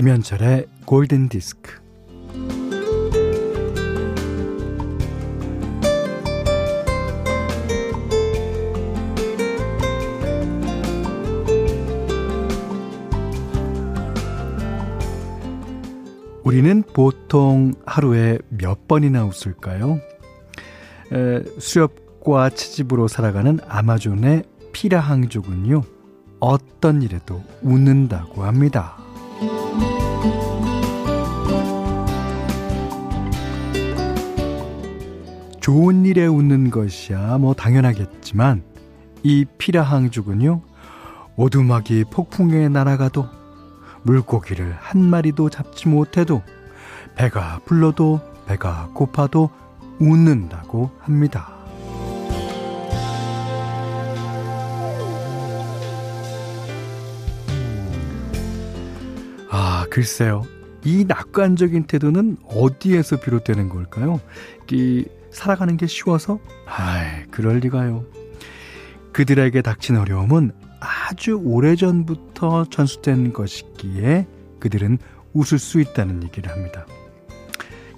김현철의 골든 디스크. 우리는 보통 하루에 몇 번이나 웃을까요? 에, 수렵과 채집으로 살아가는 아마존의 피라항족은요, 어떤 일에도 웃는다고 합니다. 좋은 일에 웃는 것이야 뭐 당연하겠지만 이 피라항족은요 오두막이 폭풍에 날아가도 물고기를 한 마리도 잡지 못해도 배가 불러도 배가 고파도 웃는다고 합니다. 글쎄요. 이 낙관적인 태도는 어디에서 비롯되는 걸까요? 이 살아가는 게 쉬워서? 아이, 그럴 리가요. 그들에게 닥친 어려움은 아주 오래전부터 전수된 것이기에 그들은 웃을 수 있다는 얘기를 합니다.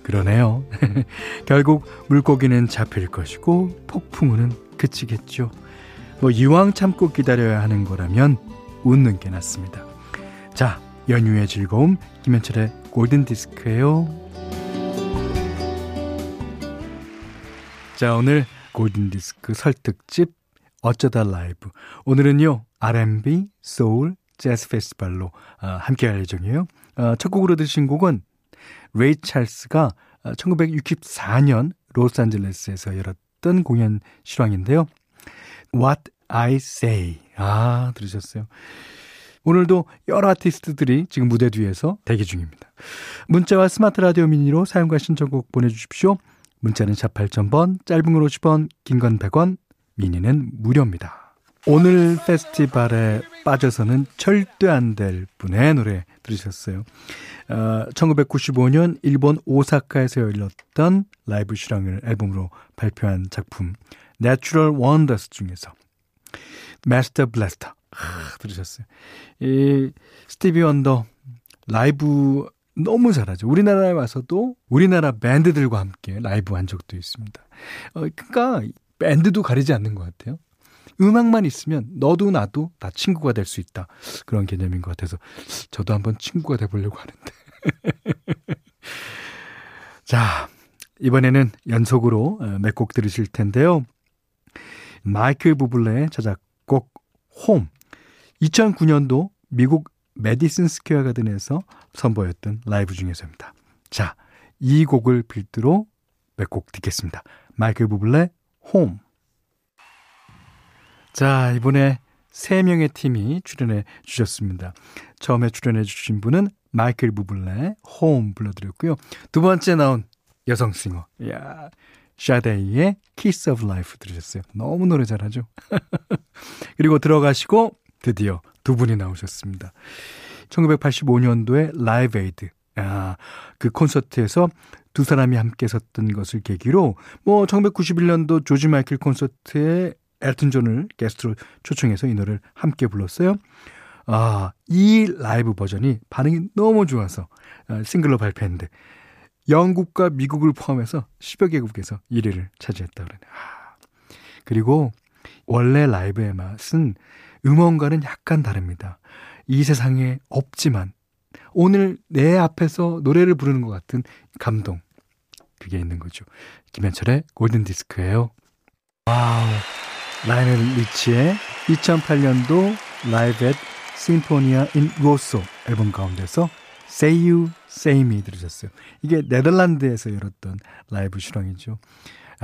그러네요. 결국 물고기는 잡힐 것이고 폭풍우는 그치겠죠. 뭐 이왕 참고 기다려야 하는 거라면 웃는 게 낫습니다. 자, 연휴의 즐거움 김현철의 골든 디스크예요. 자, 오늘 골든 디스크 설특집 어쩌다 라이브. 오늘은요, R&B, 소울, 재즈 페스티벌로 어, 함께 할 예정이에요. 어, 첫 곡으로 들으신 곡은 레이 찰스가 1964년 어, 로스앤젤레스에서 열었던 공연 실황인데요. What'd I Say. 아, 들으셨어요? 오늘도 여러 아티스트들이 지금 무대 뒤에서 대기 중입니다. 문자와 스마트 라디오 미니로 사연과 신청곡 보내주십시오. 문자는 샵 8000번, 짧은 걸 50원, 긴 건 100원, 미니는 무료입니다. 오늘 페스티벌에 빠져서는 절대 안 될 분의 노래 들으셨어요. 어, 1995년 일본 오사카에서 열렸던 라이브 실황을 앨범으로 발표한 작품 Natural Wonders 중에서 Master Blaster 아, 들으셨어요. 이 스티비 원더 라이브 너무 잘하죠. 우리나라에 와서도 우리나라 밴드들과 함께 라이브 한 적도 있습니다. 어, 그러니까 밴드도 가리지 않는 것 같아요. 음악만 있으면 너도 나도 다 친구가 될 수 있다. 그런 개념인 것 같아서 저도 한번 친구가 돼보려고 하는데. 자, 이번에는 연속으로 어, 몇곡 들으실 텐데요. 마이클 부블레의 자작곡 홈. 2009년도 미국 메디슨 스퀘어 가든에서 선보였던 라이브 중에서입니다. 자, 이 곡을 필두로 몇 곡 듣겠습니다. 마이클 부블레 홈. 자, 이번에 세 명의 팀이 출연해 주셨습니다. 처음에 출연해 주신 분은 마이클 부블레 홈 불러드렸고요. 두 번째 나온 여성 싱어. 야 샤데이의 Kiss of Life 들으셨어요. 너무 노래 잘하죠. 그리고 들어가시고 드디어 두 분이 나오셨습니다. 1985년도에 Live Aid. 아, 그 콘서트에서 두 사람이 함께 섰던 것을 계기로 뭐 1991년도 조지 마이클 콘서트에 엘튼 존을 게스트로 초청해서 이 노래를 함께 불렀어요. 아, 이 라이브 버전이 반응이 너무 좋아서 아, 싱글로 발표했는데 영국과 미국을 포함해서 10여 개국에서 1위를 차지했다 그러네. 아, 그리고 원래 라이브의 맛은 음원과는 약간 다릅니다. 이 세상에 없지만 오늘 내 앞에서 노래를 부르는 것 같은 감동. 그게 있는 거죠. 김현철의 골든 디스크예요. 와우. 라이오넬 리치의 2008년도 Live at Symphonica in Rosso 앨범 가운데서 Say You, Say Me 들으셨어요. 이게 네덜란드에서 열었던 라이브 실황이죠.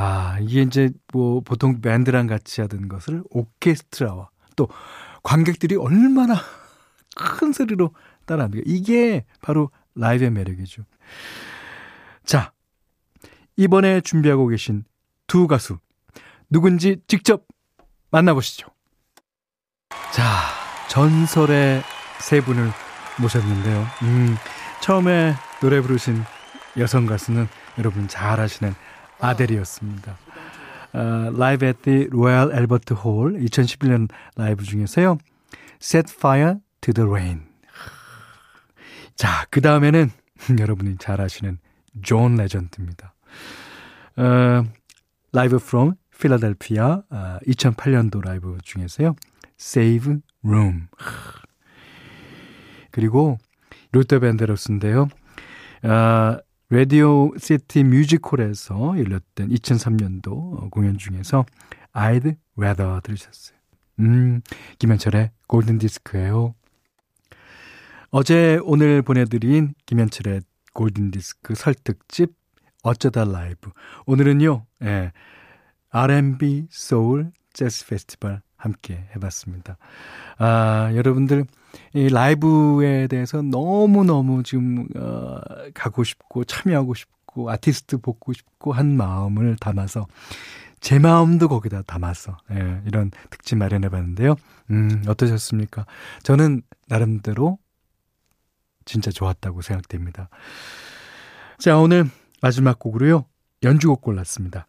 아, 이게 이제 뭐 보통 밴드랑 같이 하던 것을 오케스트라와 또 관객들이 얼마나 큰 소리로 따라합니까? 이게 바로 라이브의 매력이죠. 자, 이번에 준비하고 계신 두 가수 누군지 직접 만나보시죠. 자, 전설의 세 분을 모셨는데요. 음, 처음에 노래 부르신 여성 가수는 여러분 잘 아시는 아델이었습니다. 어, 라이브 at the Royal Albert Hall 2011년 라이브 중에서요. Set Fire to the Rain 자, 그 다음에는 여러분이 잘 아시는 존 레전드입니다. 어, Live from Philadelphia 2008년도 라이브 중에서요. Save Room. 그리고 루터 밴드로스인데요. 아, 라디오 시티 뮤직홀에서 열렸던 2003년도 공연 중에서 I'd Rather 들으셨어요. 음, 김현철의 골든 디스크예요. 어제 오늘 보내드린 김현철의 골든 디스크 설특집 어쩌다 라이브. 오늘은요, 예, R&B 소울 재즈 페스티벌 함께 해봤습니다. 아, 여러분들, 이 라이브에 대해서 너무너무 지금, 어, 가고 싶고, 참여하고 싶고, 아티스트 보고 싶고 한 마음을 담아서, 제 마음도 거기다 담아서, 예, 이런 특집 마련해 봤는데요. 음, 어떠셨습니까? 저는 나름대로 진짜 좋았다고 생각됩니다. 자, 오늘 마지막 곡으로요. 연주곡 골랐습니다.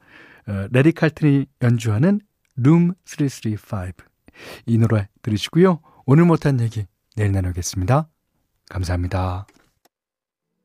어, 래리 칼튼이 연주하는 룸 335. 이 노래 들으시고요. 오늘 못한 얘기 내일 나누겠습니다. 감사합니다.